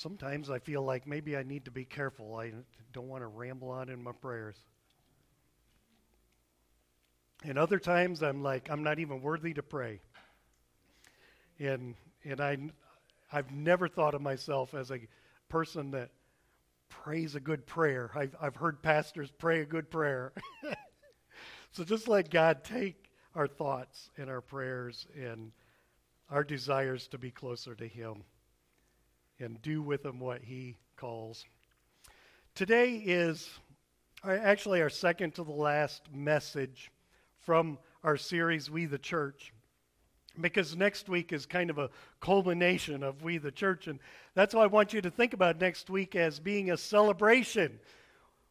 sometimes I feel like maybe I need to be careful. I don't want to ramble on in my prayers. And other times I'm like, I'm not even worthy to pray. And, and I, I've never thought of myself as a person that prays a good prayer. I've, I've heard pastors pray a good prayer. so just let God take our thoughts and our prayers and our desires to be closer to Him and do with them what He calls. Today is uh, actually our second to the last message from our series, We the Church because next week is kind of a culmination of We the Church. And that's why I want you to think about next week as being a celebration.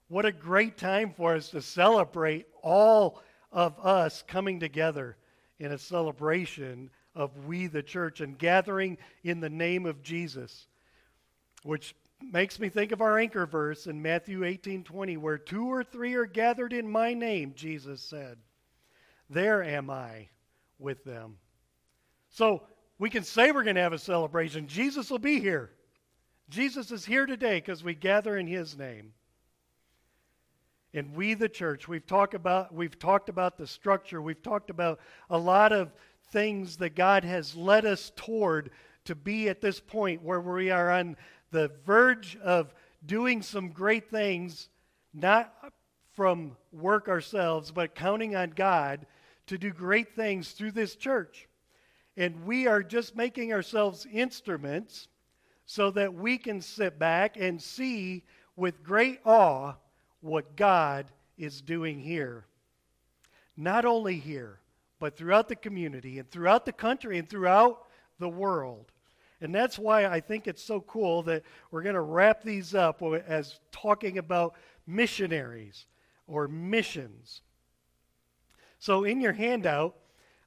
What a great time for us to celebrate all of us coming together in a celebration of We the Church and gathering in the name of Jesus, which makes me think of our anchor verse in Matthew 18:20 where two or three are gathered in my name Jesus said there am I with them so we can say we're going to have a celebration. Jesus will be here. Jesus is here today because we gather in his name. And we the church, we've talked about we've talked about the structure. We've talked about a lot of things that God has led us toward to be at this point where we are on the verge of doing some great things, not from work ourselves, but counting on God to do great things through this church. And we are just making ourselves instruments so that we can sit back and see with great awe what God is doing here. Not only here, but throughout the community and throughout the country and throughout the world. And that's why I think it's so cool that we're going to wrap these up as talking about missionaries or missions. So, in your handout,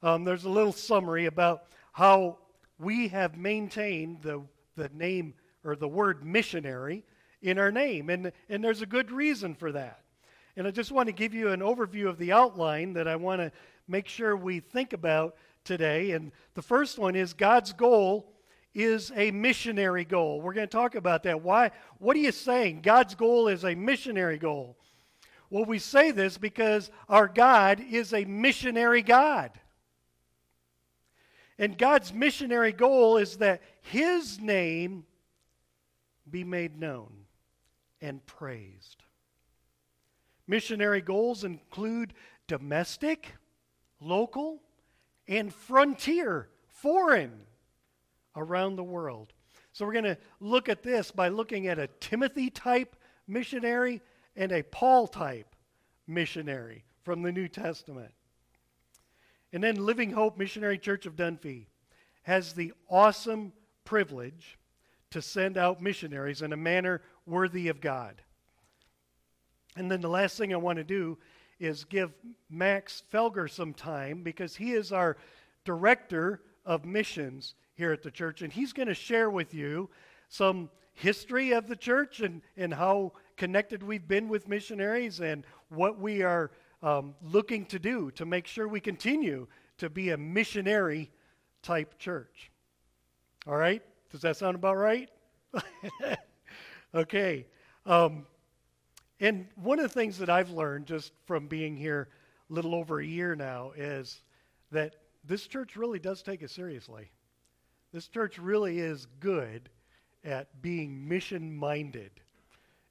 um, there's a little summary about how we have maintained the, the name or the word missionary in our name. And, and there's a good reason for that. And I just want to give you an overview of the outline that I want to make sure we think about today. And the first one is God's goal is a missionary goal. We're going to talk about that. Why? What are you saying? God's goal is a missionary goal. Well, we say this because our God is a missionary God. And God's missionary goal is that His name be made known and praised. Missionary goals include domestic, local, and frontier, foreign, around the world. So we're going to look at this by looking at a Timothy type missionary and a Paul type missionary from the New Testament. And then Living Hope Missionary Church of Dunfee has the awesome privilege to send out missionaries in a manner worthy of God. And then the last thing I want to do is give Max Felger some time because he is our director of missions here at the church, and he's going to share with you some history of the church and, and how connected we've been with missionaries and what we are um, looking to do to make sure we continue to be a missionary type church. All right? Does that sound about right? okay. Um, and one of the things that I've learned just from being here a little over a year now is that this church really does take it seriously. This church really is good at being mission minded.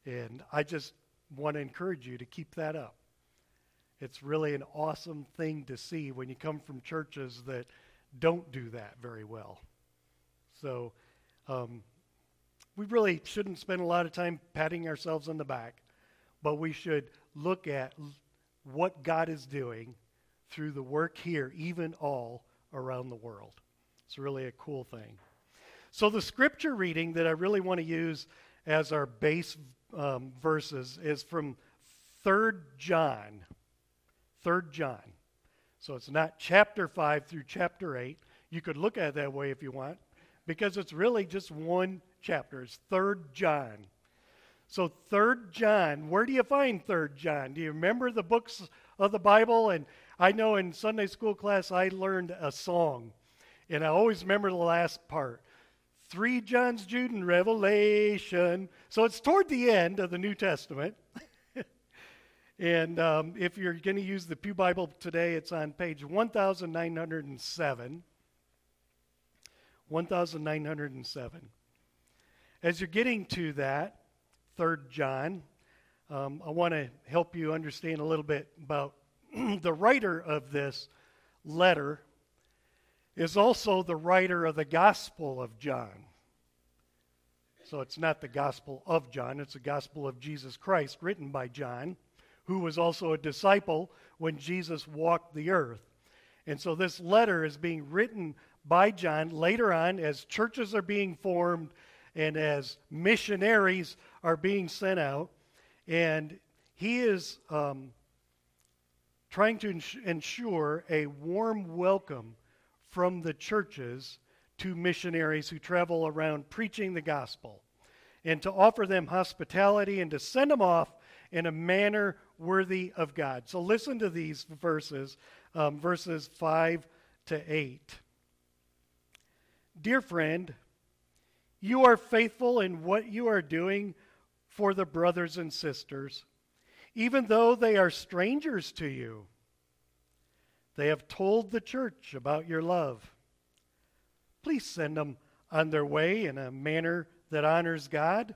And I just want to encourage you to keep that up. It's really an awesome thing to see when you come from churches that don't do that very well. So, um, we really shouldn't spend a lot of time patting ourselves on the back, but we should look at what God is doing through the work here, even all around the world. It's really a cool thing. So, the scripture reading that I really want to use as our base um, verses is from 3rd John. 3rd John. So it's not chapter 5 through chapter 8. You could look at it that way if you want, because it's really just one chapter. It's 3rd John. So 3rd John, where do you find 3rd John? Do you remember the books of the Bible? And I know in Sunday school class I learned a song, and I always remember the last part. 3 John's, Jude, and Revelation. So it's toward the end of the New Testament. and um, if you're going to use the Pew Bible today, it's on page 1907. 1907. As you're getting to that, 3rd John, um, I want to help you understand a little bit about the writer of this letter is also the writer of the Gospel of John. So it's not the Gospel of John, it's the Gospel of Jesus Christ, written by John, who was also a disciple when Jesus walked the earth. And so this letter is being written by John later on as churches are being formed and as missionaries are being sent out. And he is um, trying to ensure a warm welcome from the churches to missionaries who travel around preaching the gospel and to offer them hospitality and to send them off in a manner worthy of God. So listen to these verses, um, verses 5 to 8. Dear friend, you are faithful in what you are doing for the brothers and sisters, even though they are strangers to you. They have told the church about your love. Please send them on their way in a manner that honors God.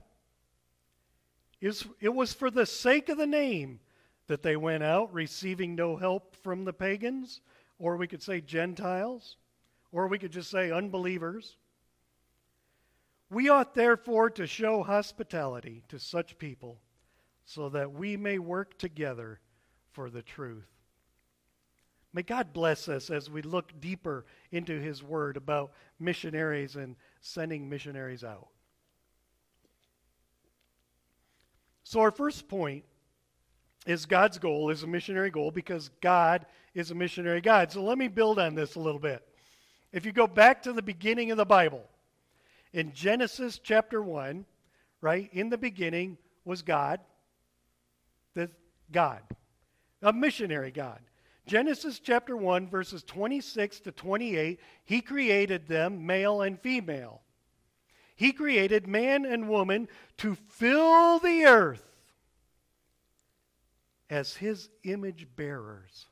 It was for the sake of the name that they went out, receiving no help from the pagans, or we could say Gentiles, or we could just say unbelievers. We ought therefore to show hospitality to such people so that we may work together for the truth. May God bless us as we look deeper into His Word about missionaries and sending missionaries out. So, our first point is God's goal is a missionary goal because God is a missionary God. So, let me build on this a little bit. If you go back to the beginning of the Bible, in Genesis chapter 1, right, in the beginning was God, the God, a missionary God. Genesis chapter 1, verses 26 to 28, he created them, male and female. He created man and woman to fill the earth as his image bearers.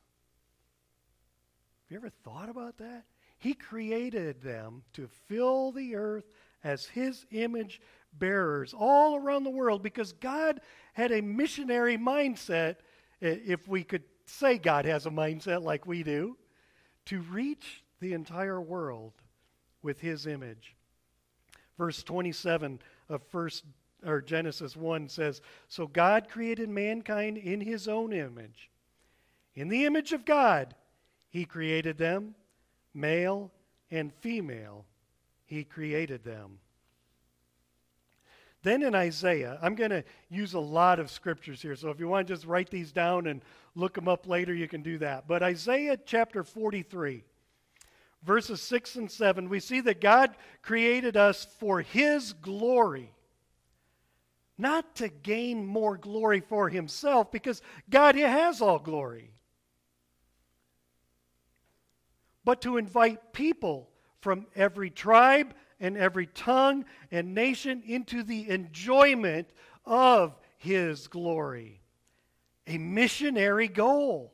Have you ever thought about that? He created them to fill the earth as his image bearers all around the world because God had a missionary mindset, eh, if we could say God has a mindset like we do, to reach the entire world with his image. Verse 27 of first or Genesis 1 says, "So God created mankind in his own image. In the image of God he created them, male and female he created them." Then in Isaiah, I'm going to use a lot of scriptures here. So if you want to just write these down and look them up later, you can do that. But Isaiah chapter 43, verses 6 and 7, we see that God created us for his glory. Not to gain more glory for himself, because God has all glory. But to invite people from every tribe and every tongue and nation into the enjoyment of his glory. A missionary goal.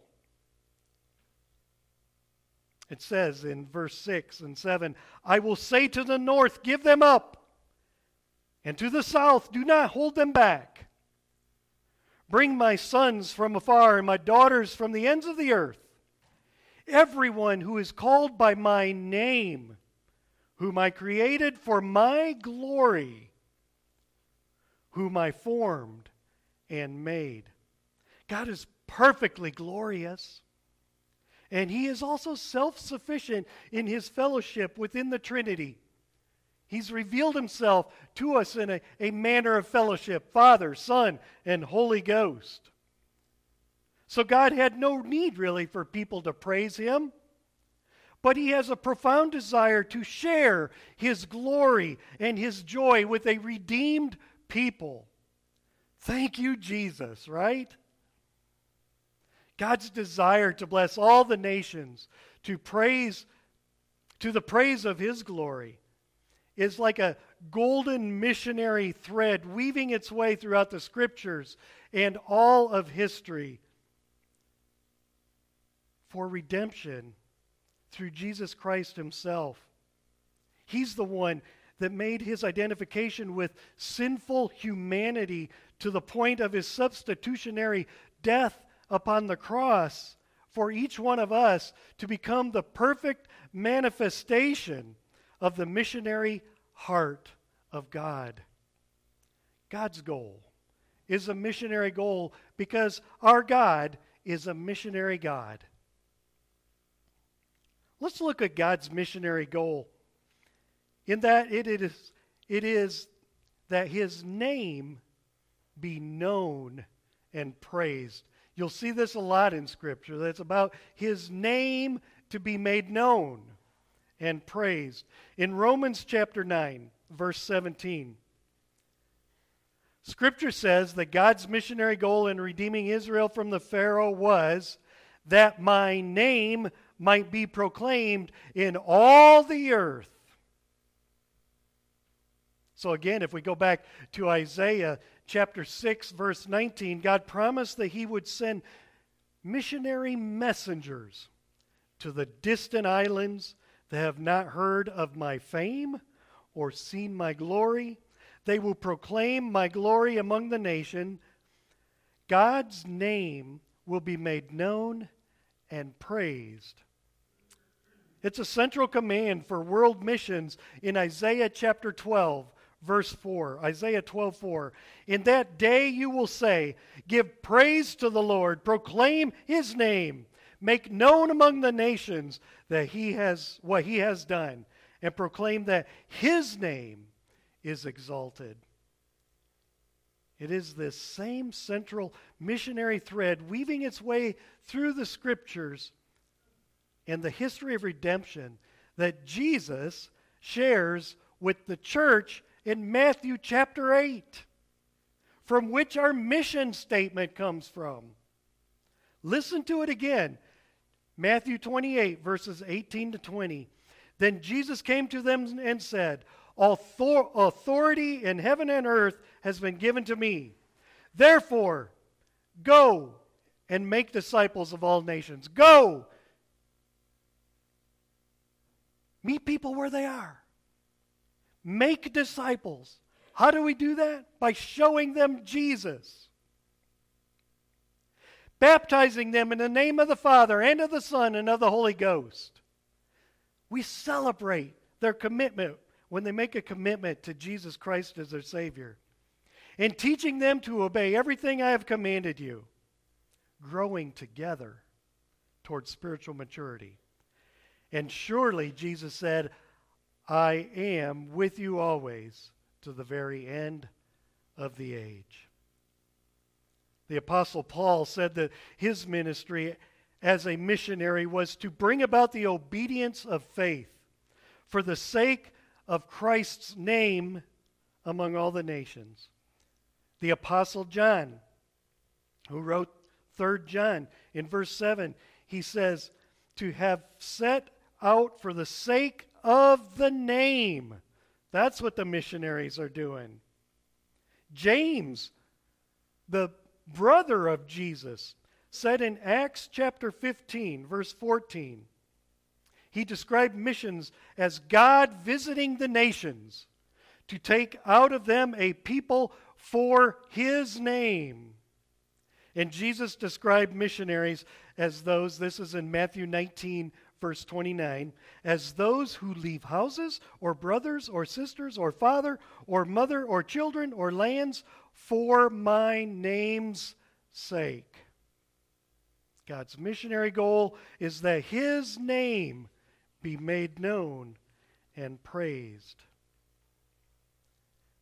It says in verse 6 and 7 I will say to the north, Give them up, and to the south, Do not hold them back. Bring my sons from afar and my daughters from the ends of the earth. Everyone who is called by my name whom I created for my glory, whom I formed and made. God is perfectly glorious. And he is also self sufficient in his fellowship within the Trinity. He's revealed himself to us in a, a manner of fellowship Father, Son, and Holy Ghost. So God had no need really for people to praise him but he has a profound desire to share his glory and his joy with a redeemed people. Thank you, Jesus, right? God's desire to bless all the nations to praise to the praise of his glory is like a golden missionary thread weaving its way throughout the scriptures and all of history for redemption through Jesus Christ Himself. He's the one that made his identification with sinful humanity to the point of his substitutionary death upon the cross for each one of us to become the perfect manifestation of the missionary heart of God. God's goal is a missionary goal because our God is a missionary God. Let's look at God's missionary goal. In that it is, it is that his name be known and praised. You'll see this a lot in Scripture. That's about his name to be made known and praised. In Romans chapter 9, verse 17, Scripture says that God's missionary goal in redeeming Israel from the Pharaoh was that my name might be proclaimed in all the earth. So, again, if we go back to Isaiah chapter 6, verse 19, God promised that He would send missionary messengers to the distant islands that have not heard of my fame or seen my glory. They will proclaim my glory among the nation. God's name will be made known and praised. It's a central command for world missions in Isaiah chapter 12, verse 4. Isaiah 12, 4. In that day you will say, Give praise to the Lord, proclaim his name, make known among the nations that he has what he has done, and proclaim that his name is exalted. It is this same central missionary thread weaving its way through the scriptures and the history of redemption that Jesus shares with the church in Matthew chapter 8, from which our mission statement comes from. Listen to it again. Matthew 28, verses 18 to 20. Then Jesus came to them and said, Authority in heaven and earth has been given to me. Therefore, go and make disciples of all nations. Go. Meet people where they are. Make disciples. How do we do that? By showing them Jesus. Baptizing them in the name of the Father and of the Son and of the Holy Ghost. We celebrate their commitment when they make a commitment to Jesus Christ as their Savior. And teaching them to obey everything I have commanded you. Growing together towards spiritual maturity. And surely, Jesus said, I am with you always to the very end of the age. The Apostle Paul said that his ministry as a missionary was to bring about the obedience of faith for the sake of Christ's name among all the nations. The Apostle John, who wrote 3 John, in verse 7, he says, To have set out for the sake of the name. That's what the missionaries are doing. James, the brother of Jesus, said in Acts chapter 15, verse 14, he described missions as God visiting the nations to take out of them a people for his name. And Jesus described missionaries as those, this is in Matthew 19, verse 29, as those who leave houses or brothers or sisters or father or mother or children or lands for my name's sake. God's missionary goal is that his name be made known and praised.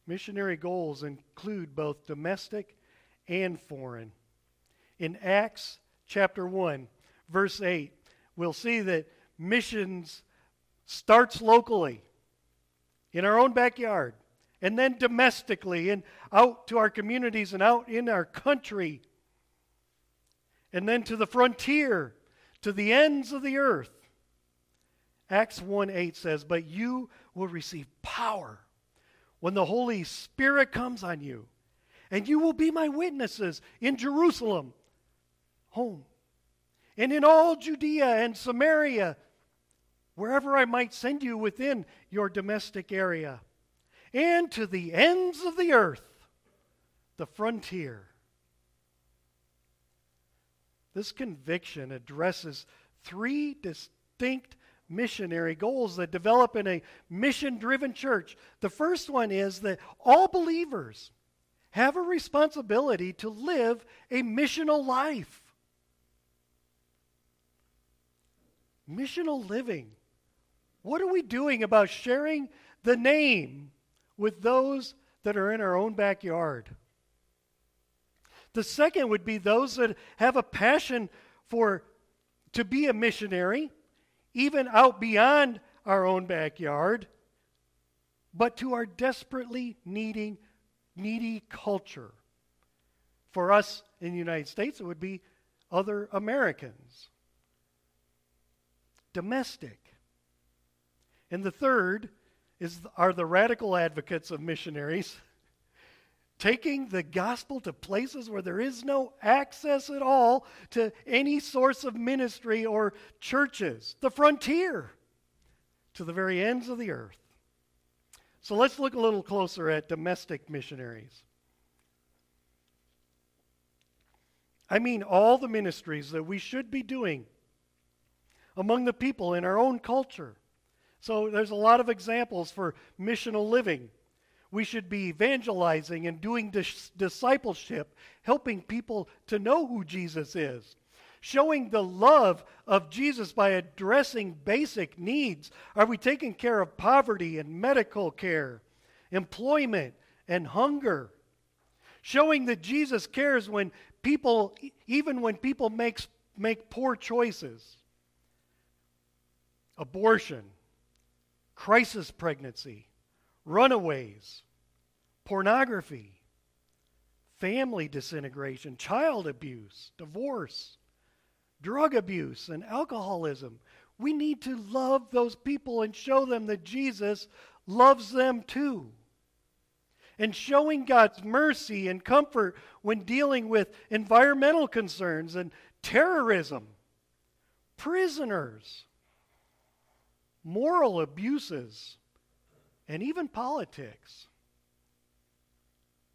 Missionary goals include both domestic and foreign. In Acts chapter 1, verse 8, we'll see that missions starts locally in our own backyard and then domestically and out to our communities and out in our country and then to the frontier to the ends of the earth. Acts 1 8 says, But you will receive power when the Holy Spirit comes on you, and you will be my witnesses in Jerusalem, home, and in all Judea and Samaria, wherever I might send you within your domestic area, and to the ends of the earth, the frontier. This conviction addresses three distinct missionary goals that develop in a mission driven church. The first one is that all believers have a responsibility to live a missional life. Missional living. What are we doing about sharing the name with those that are in our own backyard? The second would be those that have a passion for to be a missionary, even out beyond our own backyard, but to our desperately needing needy culture. For us in the United States, it would be other Americans. Domestic. And the third is are the radical advocates of missionaries taking the gospel to places where there is no access at all to any source of ministry or churches, the frontier, to the very ends of the earth. So let's look a little closer at domestic missionaries. I mean, all the ministries that we should be doing among the people in our own culture. So there's a lot of examples for missional living. We should be evangelizing and doing dis- discipleship, helping people to know who Jesus is, showing the love of Jesus by addressing basic needs. Are we taking care of poverty and medical care, employment and hunger? Showing that Jesus cares when people, even when people makes, make poor choices. Abortion, crisis pregnancy, runaways, pornography, family disintegration, child abuse, divorce, drug abuse, and alcoholism. We need to love those people and show them that Jesus loves them too. And showing God's mercy and comfort when dealing with environmental concerns and terrorism, prisoners, moral abuses, and even politics.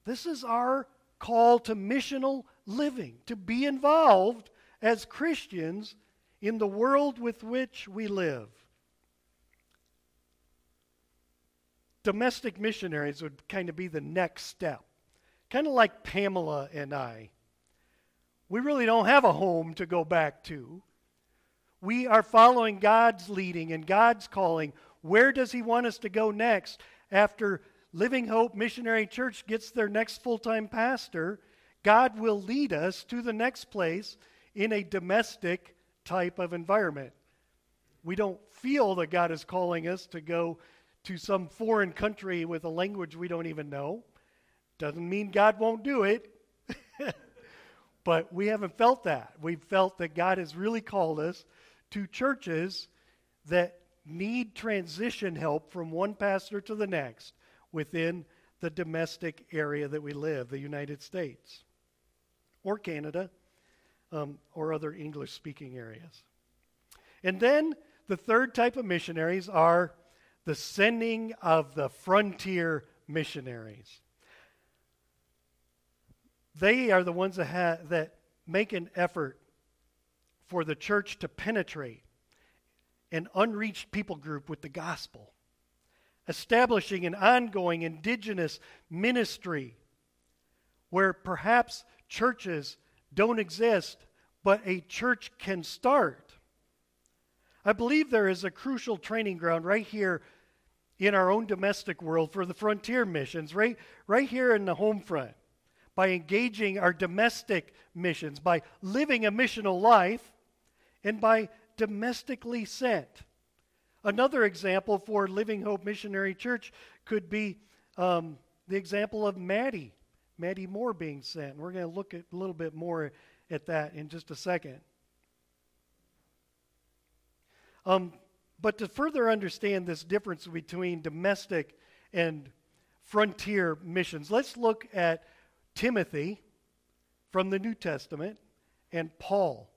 This is our call to missional living, to be involved as Christians in the world with which we live. Domestic missionaries would kind of be the next step, kind of like Pamela and I. We really don't have a home to go back to. We are following God's leading and God's calling where does He want us to go next after Living Hope Missionary Church gets their next full time pastor? God will lead us to the next place in a domestic type of environment. We don't feel that God is calling us to go to some foreign country with a language we don't even know. Doesn't mean God won't do it. but we haven't felt that. We've felt that God has really called us to churches that need transition help from one pastor to the next within the domestic area that we live, the United States or Canada um, or other English speaking areas. And then the third type of missionaries are the sending of the frontier missionaries. They are the ones that, ha- that make an effort for the church to penetrate an unreached people group with the gospel, establishing an ongoing indigenous ministry where perhaps churches don't exist, but a church can start. I believe there is a crucial training ground right here in our own domestic world for the frontier missions, right, right here in the home front. By engaging our domestic missions, by living a missional life, and by domestically sent. Another example for Living Hope Missionary Church could be um, the example of Maddie, Maddie Moore being sent. We're going to look at a little bit more at that in just a second. Um, But to further understand this difference between domestic and frontier missions, let's look at Timothy from the New Testament and Paul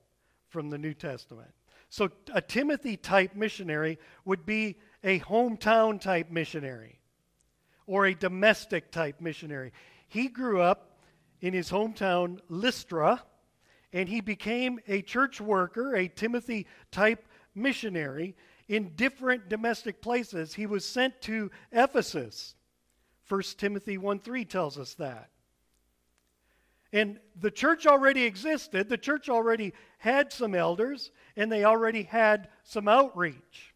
from the New Testament. So, a Timothy type missionary would be a hometown type missionary or a domestic type missionary. He grew up in his hometown, Lystra, and he became a church worker, a Timothy type missionary in different domestic places. He was sent to Ephesus. 1 Timothy 1 3 tells us that. And the church already existed, the church already had some elders, and they already had some outreach.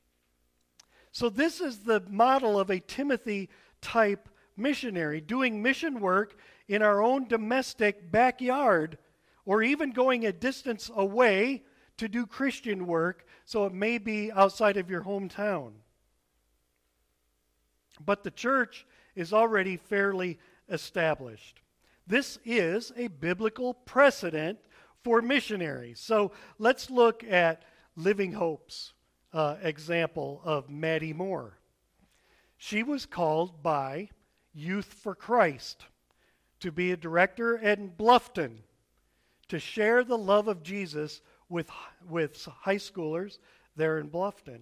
So, this is the model of a Timothy type missionary doing mission work in our own domestic backyard or even going a distance away to do Christian work, so it may be outside of your hometown. But the church is already fairly established. This is a biblical precedent for missionaries. So let's look at Living Hope's uh, example of Maddie Moore. She was called by Youth for Christ to be a director in Bluffton to share the love of Jesus with, with high schoolers there in Bluffton.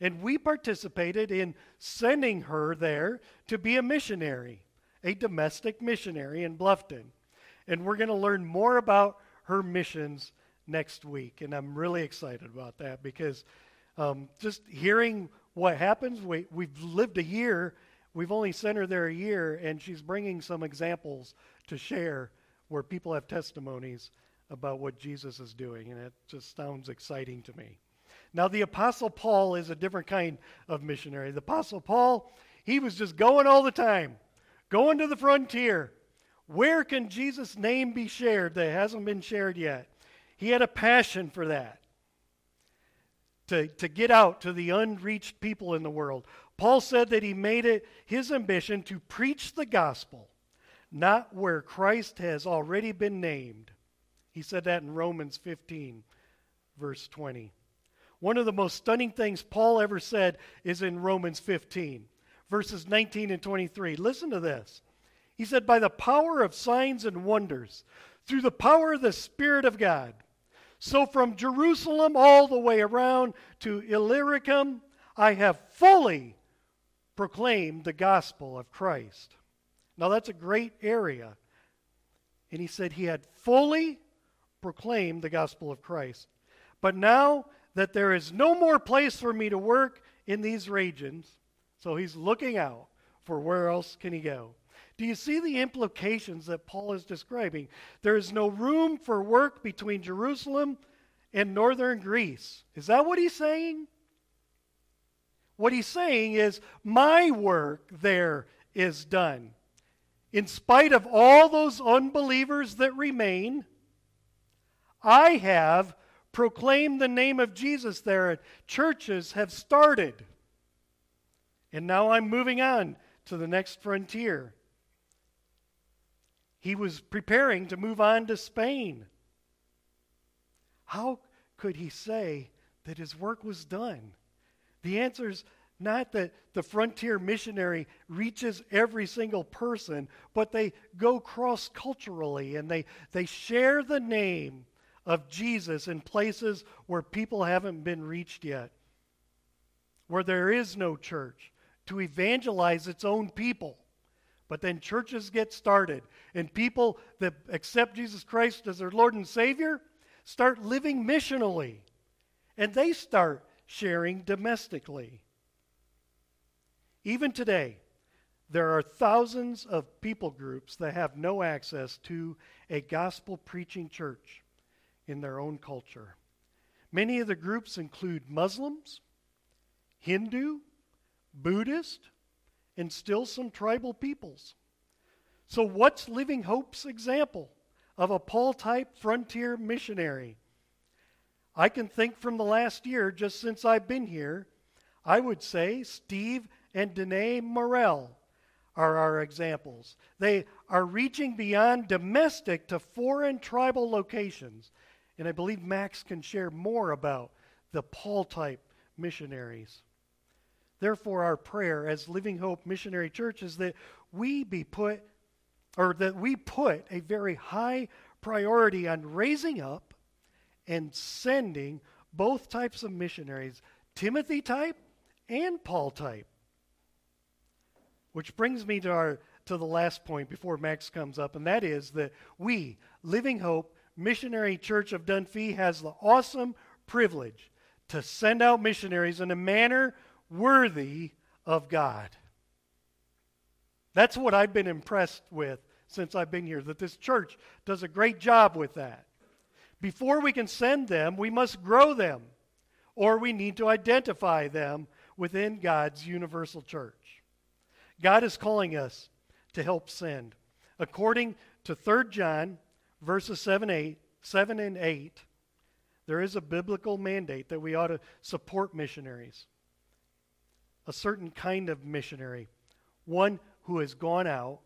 And we participated in sending her there to be a missionary, a domestic missionary in Bluffton. And we're going to learn more about her missions next week. And I'm really excited about that because um, just hearing what happens, we, we've lived a year, we've only sent her there a year, and she's bringing some examples to share where people have testimonies about what Jesus is doing, and it just sounds exciting to me. Now, the Apostle Paul is a different kind of missionary. The Apostle Paul, he was just going all the time, going to the frontier. Where can Jesus' name be shared that hasn't been shared yet? He had a passion for that, to, to get out to the unreached people in the world. Paul said that he made it his ambition to preach the gospel, not where Christ has already been named he said that in Romans 15, verse 20. One of the most stunning things Paul ever said is in Romans 15, verses 19 and 23. Listen to this. He said, By the power of signs and wonders, through the power of the Spirit of God. So from Jerusalem all the way around to Illyricum, I have fully proclaimed the gospel of Christ. Now that's a great area. And he said he had fully proclaimed the gospel of Christ. But now that there is no more place for me to work in these regions, so he's looking out for where else can he go. Do you see the implications that Paul is describing? There is no room for work between Jerusalem and northern Greece. Is that what he's saying? What he's saying is, my work there is done. In spite of all those unbelievers that remain, I have proclaimed the name of Jesus there. and Churches have started. And now I'm moving on to the next frontier. He was preparing to move on to Spain. How could he say that his work was done? The answer is not that the frontier missionary reaches every single person, but they go cross culturally and they, they share the name of Jesus in places where people haven't been reached yet, where there is no church, to evangelize its own people. But then churches get started, and people that accept Jesus Christ as their Lord and Savior start living missionally, and they start sharing domestically. Even today, there are thousands of people groups that have no access to a gospel preaching church in their own culture. Many of the groups include Muslims, Hindu, Buddhist, and still some tribal peoples. So, what's Living Hope's example of a Paul type frontier missionary? I can think from the last year, just since I've been here, I would say Steve and Danae Morell are our examples. They are reaching beyond domestic to foreign tribal locations and I believe Max can share more about the Paul type missionaries. Therefore, our prayer as Living Hope Missionary Church is that we be put, or that we put a very high priority on raising up and sending both types of missionaries, Timothy type and Paul type. Which brings me to our to the last point before Max comes up, and that is that we, Living Hope Missionary Church of Dunfee, has the awesome privilege to send out missionaries in a manner worthy of God. That's what I've been impressed with since I've been here, that this church does a great job with that. Before we can send them, we must grow them, or we need to identify them within God's universal church. God is calling us to help send. According to 3 John verses 7, 8, 7 and 8, there is a biblical mandate that we ought to support missionaries. A certain kind of missionary, one who has gone out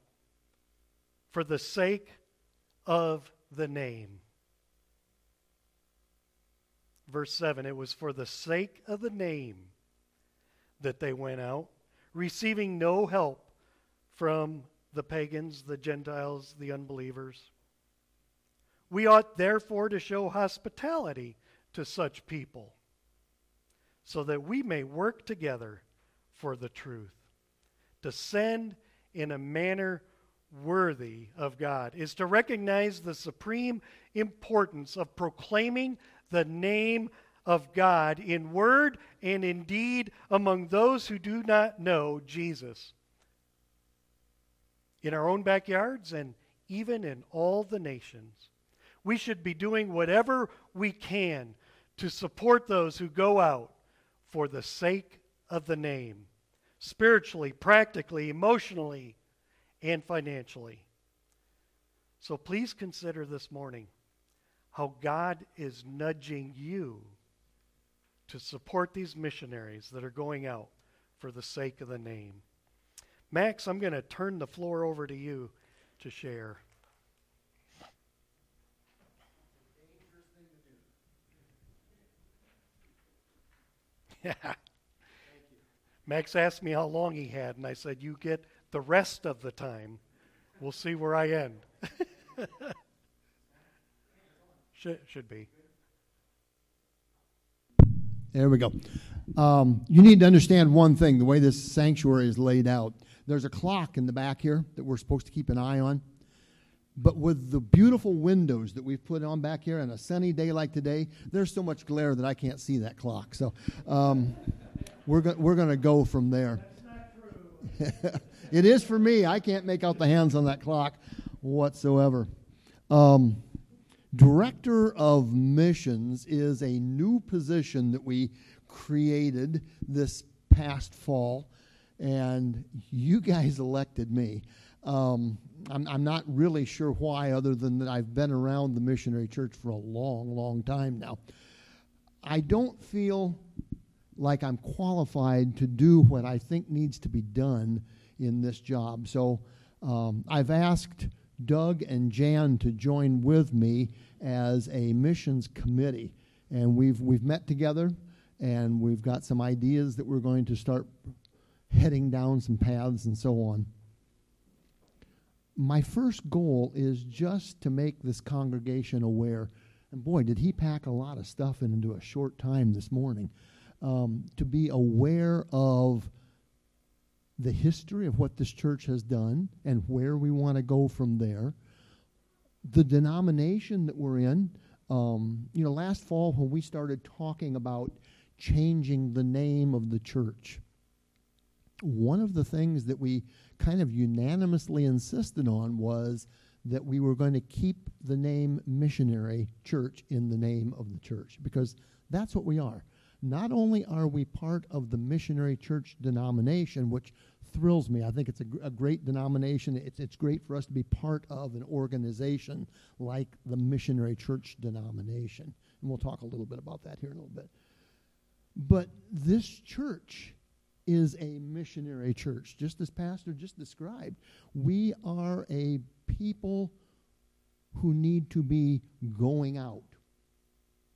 for the sake of the name. Verse 7 it was for the sake of the name that they went out, receiving no help from the pagans, the Gentiles, the unbelievers. We ought therefore to show hospitality to such people so that we may work together for the truth. To send in a manner worthy of God is to recognize the supreme importance of proclaiming the name of God in word and in deed among those who do not know Jesus in our own backyards and even in all the nations. We should be doing whatever we can to support those who go out for the sake of the name, spiritually, practically, emotionally, and financially. So please consider this morning how God is nudging you to support these missionaries that are going out for the sake of the name. Max, I'm going to turn the floor over to you to share. Yeah. Max asked me how long he had, and I said, You get the rest of the time. We'll see where I end. should, should be. There we go. Um, you need to understand one thing the way this sanctuary is laid out. There's a clock in the back here that we're supposed to keep an eye on. But with the beautiful windows that we've put on back here on a sunny day like today, there's so much glare that I can't see that clock. So um, we're, go- we're going to go from there. it is for me. I can't make out the hands on that clock whatsoever. Um, Director of Missions is a new position that we created this past fall, and you guys elected me. Um, I'm, I'm not really sure why, other than that I've been around the missionary church for a long, long time now. I don't feel like I'm qualified to do what I think needs to be done in this job. So um, I've asked Doug and Jan to join with me as a missions committee. And we've, we've met together and we've got some ideas that we're going to start heading down some paths and so on. My first goal is just to make this congregation aware. And boy, did he pack a lot of stuff into a short time this morning. Um, to be aware of the history of what this church has done and where we want to go from there. The denomination that we're in, um, you know, last fall when we started talking about changing the name of the church, one of the things that we kind of unanimously insisted on was that we were going to keep the name missionary church in the name of the church because that's what we are. Not only are we part of the missionary church denomination, which thrills me. I think it's a, a, great denomination. It's, it's great for us to be part of an organization like the missionary church denomination. And we'll talk a little bit about that here in a little bit. But this church is a missionary church, just as Pastor just described. We are a people who need to be going out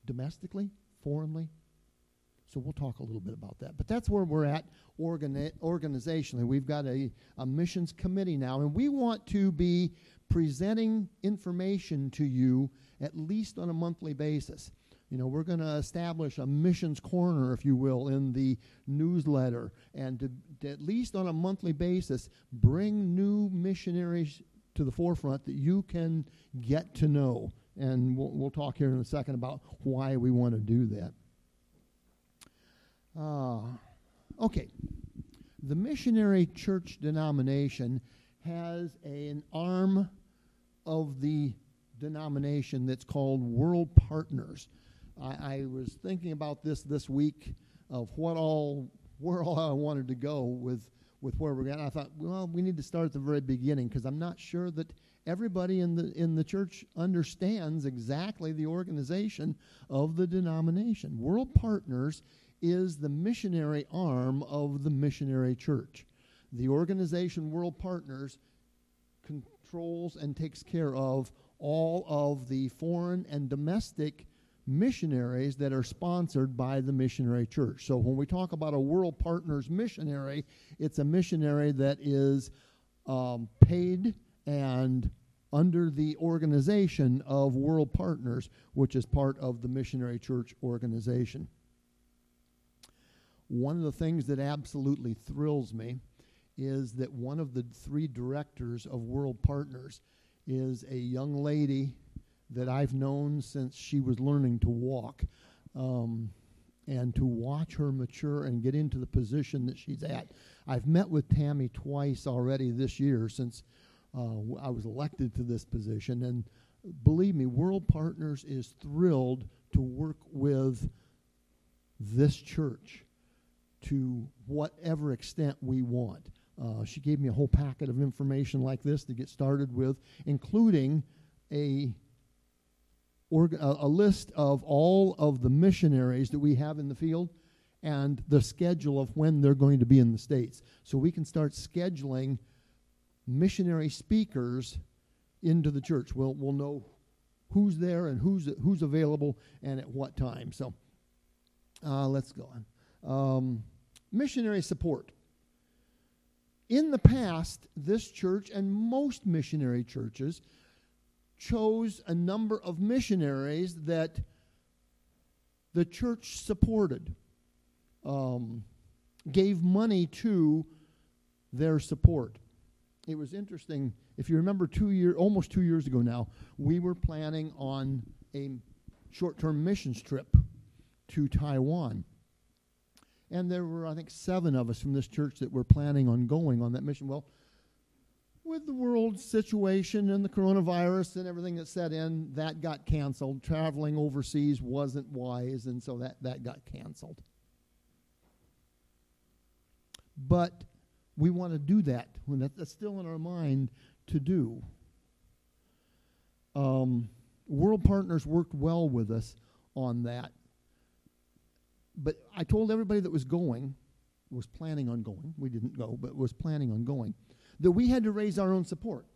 domestically, foreignly. So we'll talk a little bit about that. But that's where we're at organi- organizationally. We've got a, a missions committee now, and we want to be presenting information to you at least on a monthly basis. You know, we're going to establish a missions corner, if you will, in the newsletter, and to, to at least on a monthly basis, bring new missionaries to the forefront that you can get to know. And we'll, we'll talk here in a second about why we want to do that. Uh, okay. The missionary church denomination has a, an arm of the denomination that's called World Partners. I, I, was thinking about this this week of what all where all I wanted to go with with where we're at. I thought, well, we need to start at the very beginning because I'm not sure that everybody in the in the church understands exactly the organization of the denomination. World Partners is the missionary arm of the missionary church. The organization World Partners controls and takes care of all of the foreign and domestic missionaries that are sponsored by the missionary church. So when we talk about a World Partners missionary, it's a missionary that is um, paid and under the organization of World Partners, which is part of the missionary church organization. One of the things that absolutely thrills me is that one of the three directors of World Partners is a young lady that I've known since she was learning to walk. Um, and to watch her mature and get into the position that she's at. I've met with Tammy twice already this year since uh, I was elected to this position. And believe me, World Partners is thrilled to work with this church to whatever extent we want. Uh, she gave me a whole packet of information like this to get started with, including a, a list of all of the missionaries that we have in the field and the schedule of when they're going to be in the States. So we can start scheduling missionary speakers into the church. We'll, we'll know who's there and who's, who's available and at what time. So uh, let's go on. Um, missionary support. In the past, this church and most missionary churches chose a number of missionaries that the church supported, um, gave money to their support. It was interesting. If you remember, two year, almost two years ago now, we were planning on a short-term missions trip to Taiwan. And there were, I think, seven of us from this church that were planning on going on that mission. Well, with the world situation and the coronavirus and everything that set in, that got canceled. Traveling overseas wasn't wise, and so that, that got canceled. But we want to do that when that, that's still in our mind to do. Um, World Partners worked well with us on that but I told everybody that was going, was planning on going, we didn't go, but was planning on going, that we had to raise our own support.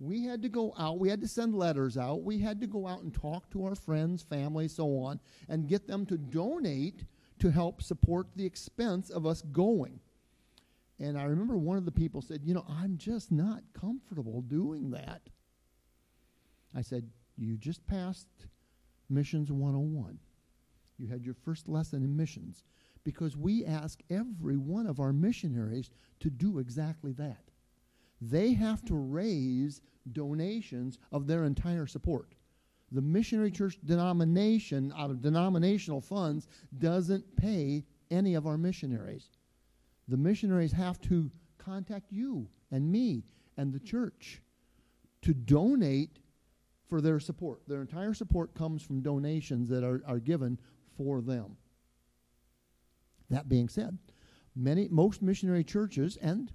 We had to go out, we had to send letters out, we had to go out and talk to our friends, family, so on, and get them to donate to help support the expense of us going. And I remember one of the people said, You know, I'm just not comfortable doing that. I said, You just passed Missions 101 you had your first lesson in missions because we ask every one of our missionaries to do exactly that. They have to raise donations of their entire support. The missionary church denomination, out of denominational funds, doesn't pay any of our missionaries. The missionaries have to contact you and me and the church to donate for their support. Their entire support comes from donations that are, are given for them. That being said, many most missionary churches and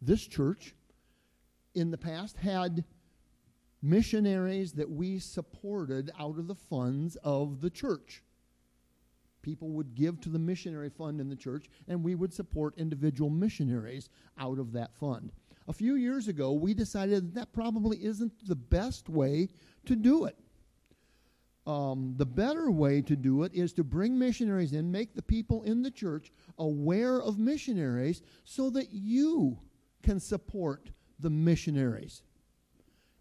this church in the past had missionaries that we supported out of the funds of the church. People would give to the missionary fund in the church, and we would support individual missionaries out of that fund. A few years ago, we decided that, that probably isn't the best way to do it um, the better way to do it is to bring missionaries in, make the people in the church aware of missionaries so that you can support the missionaries.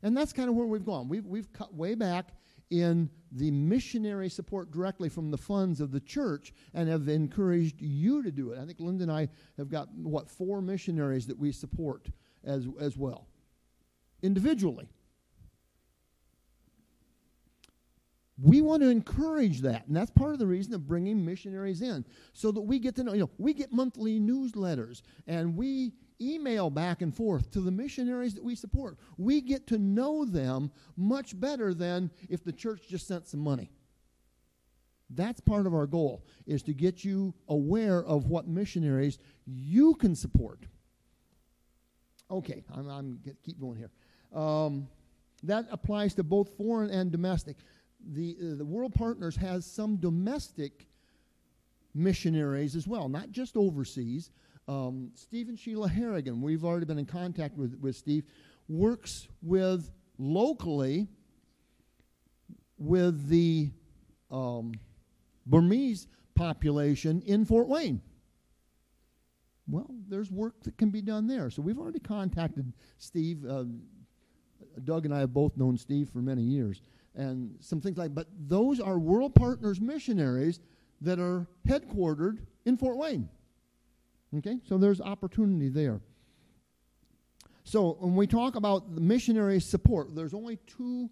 And that's kind of where we've gone. We've, we've cut way back in the missionary support directly from the funds of the church and have encouraged you to do it. I think Linda and I have got, what, four missionaries that we support as, as well, individually. We want to encourage that, and that's part of the reason of bringing missionaries in, so that we get to know. You know, we get monthly newsletters, and we email back and forth to the missionaries that we support. We get to know them much better than if the church just sent some money. That's part of our goal, is to get you aware of what missionaries you can support. Okay, I'm, I'm keep going here. Um, that applies to both foreign and domestic. The, uh, the World Partners has some domestic missionaries as well, not just overseas. Um, Steve and Sheila Harrigan, we've already been in contact with, with Steve, works with locally with the um, Burmese population in Fort Wayne. Well, there's work that can be done there. So we've already contacted Steve. Uh, Doug and I have both known Steve for many years. And some things like, but those are World Partners missionaries that are headquartered in Fort Wayne. Okay, so there's opportunity there. So when we talk about the missionary support, there's only two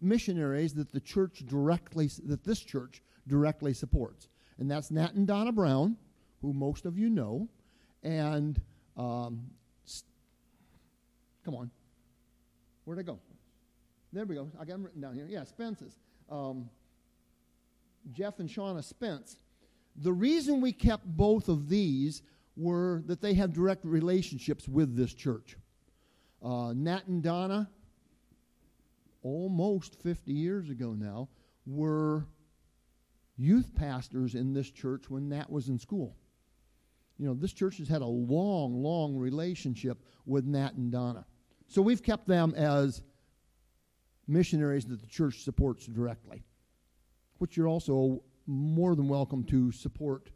missionaries that the church directly, that this church directly supports, and that's Nat and Donna Brown, who most of you know, and um, come on, where'd I go? There we go. I got them written down here. Yeah, Spence's. Um, Jeff and Shauna Spence. The reason we kept both of these were that they have direct relationships with this church. Uh, Nat and Donna, almost 50 years ago now, were youth pastors in this church when Nat was in school. You know, this church has had a long, long relationship with Nat and Donna. So we've kept them as missionaries that the church supports directly, which you're also more than welcome to support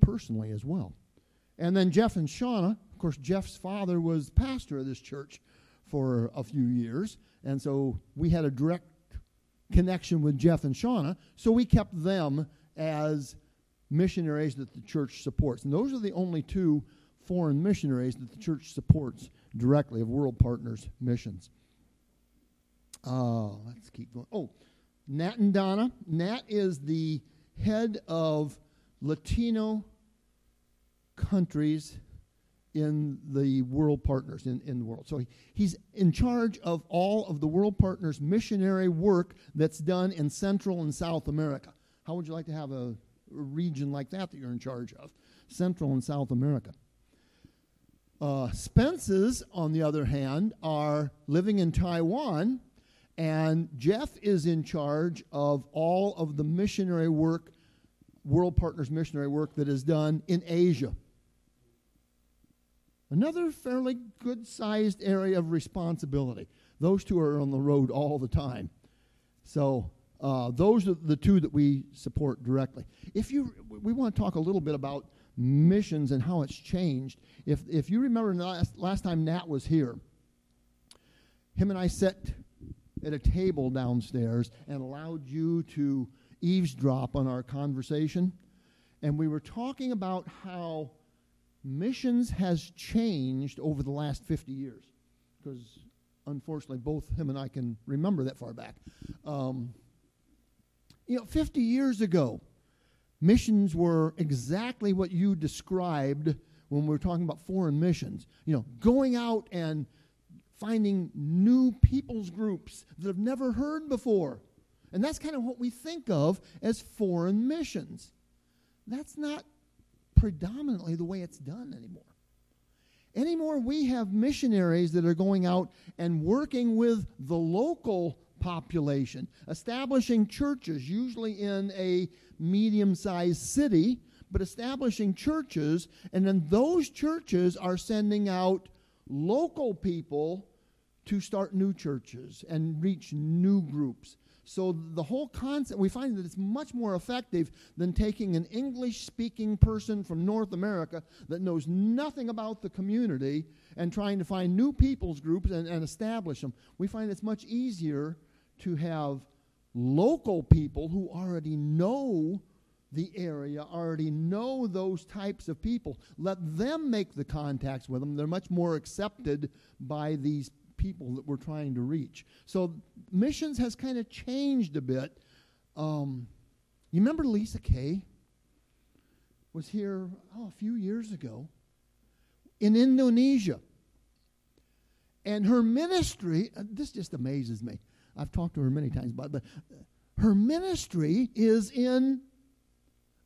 personally as well. And then Jeff and Shauna, of course, Jeff's father was pastor of this church for a few years, and so we had a direct connection with Jeff and Shauna, so we kept them as missionaries that the church supports. And those are the only two foreign missionaries that the church supports directly of World Partners missions. Uh, let's keep going. Oh, Nat and Donna. Nat is the head of Latino countries in the world partners in, in the world. So he, he's in charge of all of the world partners missionary work that's done in Central and South America. How would you like to have a, a region like that that you're in charge of? Central and South America. Uh, Spence's, on the other hand, are living in Taiwan, and Jeff is in charge of all of the missionary work, World Partners missionary work that is done in Asia. Another fairly good sized area of responsibility. Those two are on the road all the time. So uh, those are the two that we support directly. If you, we want to talk a little bit about missions and how it's changed. If, if you remember last, last time Nat was here, him and I sat at a table downstairs and allowed you to eavesdrop on our conversation. And we were talking about how missions has changed over the last 50 years because unfortunately both him and I can remember that far back. Um, you know, 50 years ago, missions were exactly what you described when we were talking about foreign missions. You know, going out and finding new people's groups that have never heard before. And that's kind of what we think of as foreign missions. That's not predominantly the way it's done anymore. Anymore, we have missionaries that are going out and working with the local population, establishing churches, usually in a medium sized city, but establishing churches, and then those churches are sending out local people to start new churches and reach new groups. So the whole concept, we find that it's much more effective than taking an English speaking person from North America that knows nothing about the community and trying to find new people's groups and, and establish them. We find it's much easier to have local people who already know the area, already know those types of people. Let them make the contacts with them. They're much more accepted by these people that we're trying to reach. So missions has kind of changed a bit. Um, you remember Lisa Kay was here oh, a few years ago in Indonesia. And her ministry, uh, this just amazes me. I've talked to her many times about it, but her ministry is in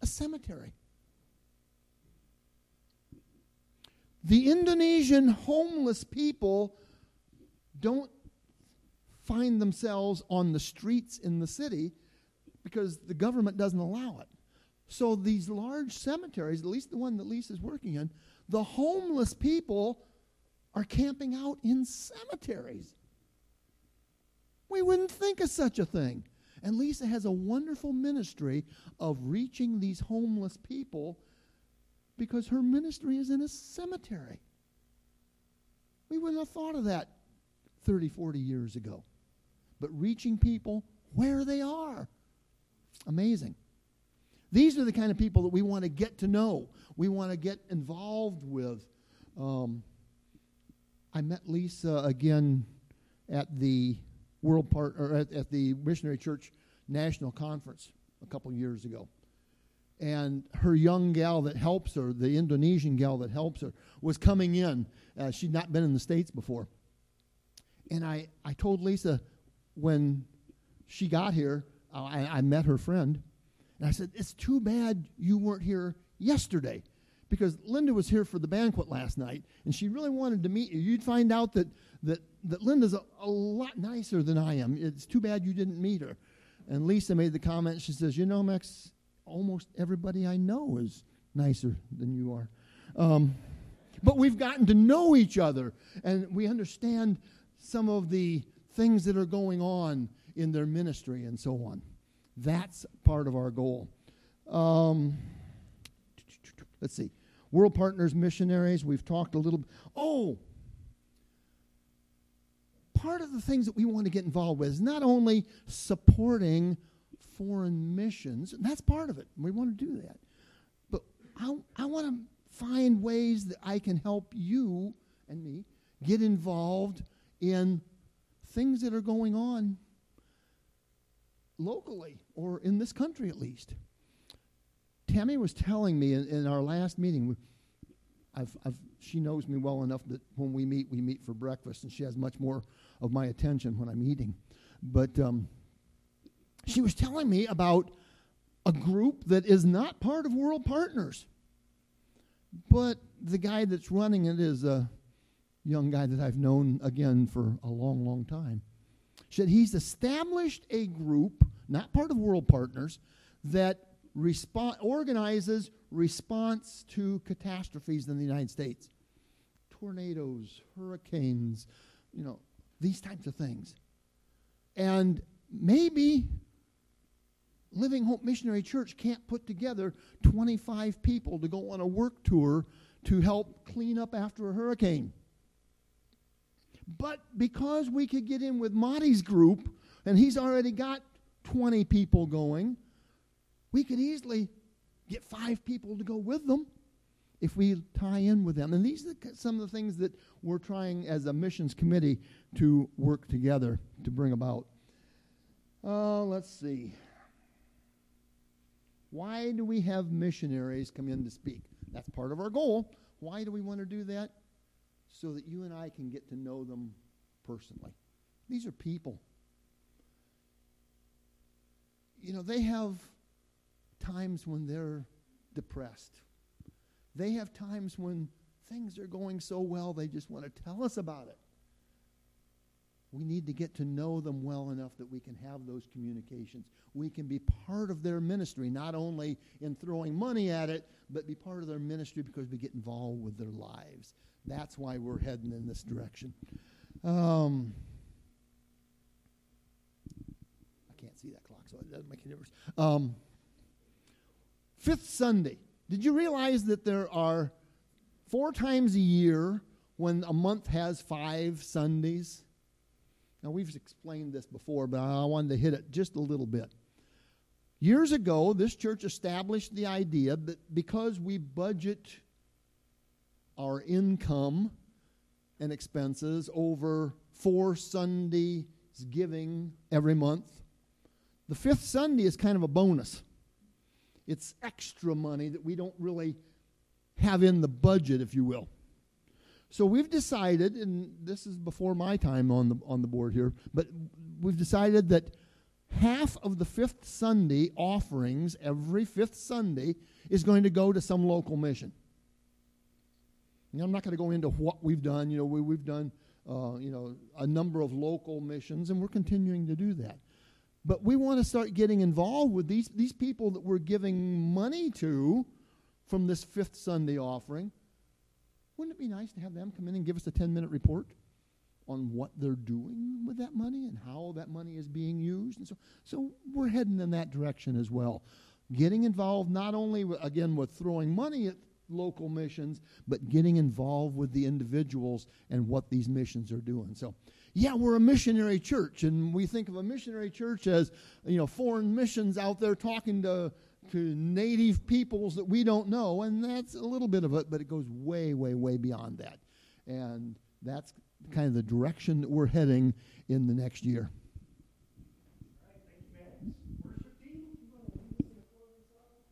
a cemetery. The Indonesian homeless people don't find themselves on the streets in the city because the government doesn't allow it. So these large cemeteries, at least the one that Lisa's working in, the homeless people are camping out in cemeteries. We wouldn't think of such a thing. And Lisa has a wonderful ministry of reaching these homeless people because her ministry is in a cemetery. We wouldn't have thought of that 30, 40 years ago. But reaching people where they are. Amazing. These are the kind of people that we want to get to know, we want to get involved with. Um, I met Lisa again at the World Part or at, at the Missionary Church National Conference a couple years ago. And her young gal that helps her, the Indonesian gal that helps her, was coming in. Uh, she'd not been in the States before. And I, I told Lisa when she got here, uh, I, I met her friend, and I said, It's too bad you weren't here yesterday because Linda was here for the banquet last night, and she really wanted to meet you. You'd find out that that, that Linda's a, a lot nicer than I am. It's too bad you didn't meet her. And Lisa made the comment. She says, "You know, Max, almost everybody I know is nicer than you are." Um, but we've gotten to know each other, and we understand some of the things that are going on in their ministry and so on. That's part of our goal. Um, let's see. World Partners Missionaries, we've talked a little. Oh, part of the things that we want to get involved with is not only supporting foreign missions, that's part of it. We want to do that. But I, I want to find ways that I can help you and me get involved in things that are going on locally or in this country at least. Tammy was telling me in, in our last meeting, I've, I've, she knows me well enough that when we meet, we meet for breakfast, and she has much more of my attention when I'm eating. But um, she was telling me about a group that is not part of World Partners, but the guy that's running it is a young guy that I've known again for a long, long time. Said he's established a group, not part of World Partners, that respo- organizes response to catastrophes in the United States tornadoes, hurricanes, you know, these types of things. And maybe Living Hope Missionary Church can't put together 25 people to go on a work tour to help clean up after a hurricane. But because we could get in with Monty's group, and he's already got 20 people going, we could easily get five people to go with them if we tie in with them. And these are some of the things that we're trying as a missions committee to work together to bring about. Uh, let's see. Why do we have missionaries come in to speak? That's part of our goal. Why do we want to do that? So that you and I can get to know them personally. These are people. You know, they have times when they're depressed. They have times when things are going so well they just want to tell us about it. We need to get to know them well enough that we can have those communications. We can be part of their ministry, not only in throwing money at it, but be part of their ministry because we get involved with their lives. That's why we're heading in this direction. Um, I can't see that clock, so it doesn't make any difference. Um, fifth Sunday. Did you realize that there are four times a year when a month has five Sundays? Now, we've explained this before, but I wanted to hit it just a little bit. Years ago, this church established the idea that because we budget our income and expenses over four Sundays giving every month, the fifth Sunday is kind of a bonus. It's extra money that we don't really have in the budget, if you will. So we've decided, and this is before my time on the on the board here, but we've decided that half of the fifth Sunday offerings every fifth Sunday is going to go to some local mission. I'm not going to go into what we've done. You know, we, we've done uh, you know a number of local missions, and we're continuing to do that. But we want to start getting involved with these these people that we're giving money to from this fifth Sunday offering. Wouldn't it be nice to have them come in and give us a 10 minute report on what they're doing with that money and how that money is being used? And so, so we're heading in that direction as well. Getting involved not only, with, again, with throwing money at local missions, but getting involved with the individuals and what these missions are doing. So, yeah, we're a missionary church, and we think of a missionary church as, you know, foreign missions out there talking to to native peoples that we don't know, and that's a little bit of it, but it goes way, way, way beyond that. And that's kind of the direction that we're heading in the next year.